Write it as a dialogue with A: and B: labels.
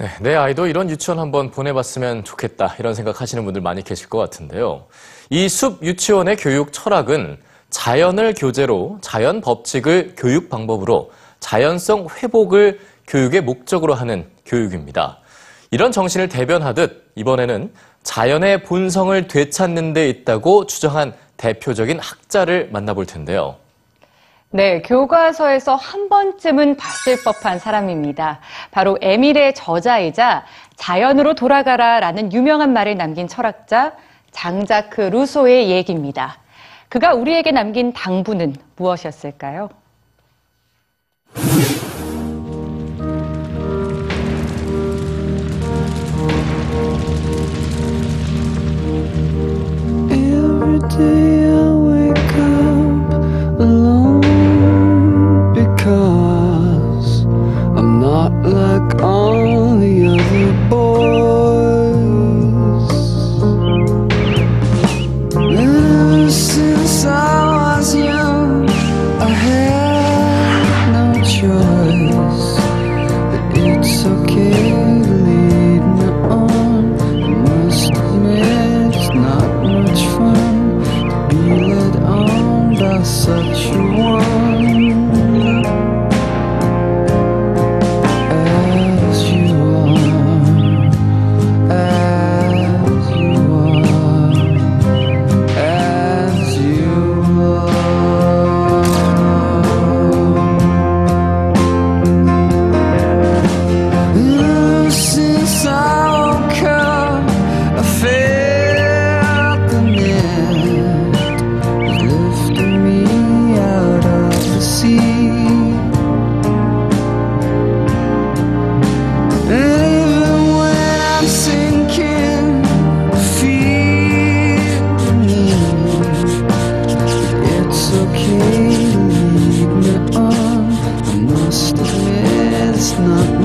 A: 네, 내 아이도 이런 유치원 한번 보내봤으면 좋겠다 이런 생각하시는 분들 많이 계실 것 같은데요. 이 숲 유치원의 교육 철학은 자연을 교재로 자연 법칙을 교육 방법으로 자연성 회복을 교육의 목적으로 하는 교육입니다. 이런 정신을 대변하듯 이번에는 자연의 본성을 되찾는 데 있다고 주장한 대표적인 학자를 만나볼 텐데요.
B: 네, 교과서에서 한 번쯤은 봤을 법한 사람입니다. 바로 에밀의 저자이자 자연으로 돌아가라 라는 유명한 말을 남긴 철학자 장자크 루소의 얘기입니다. 그가 우리에게 남긴 당부는 무엇이었을까요?
C: Such a one. aklına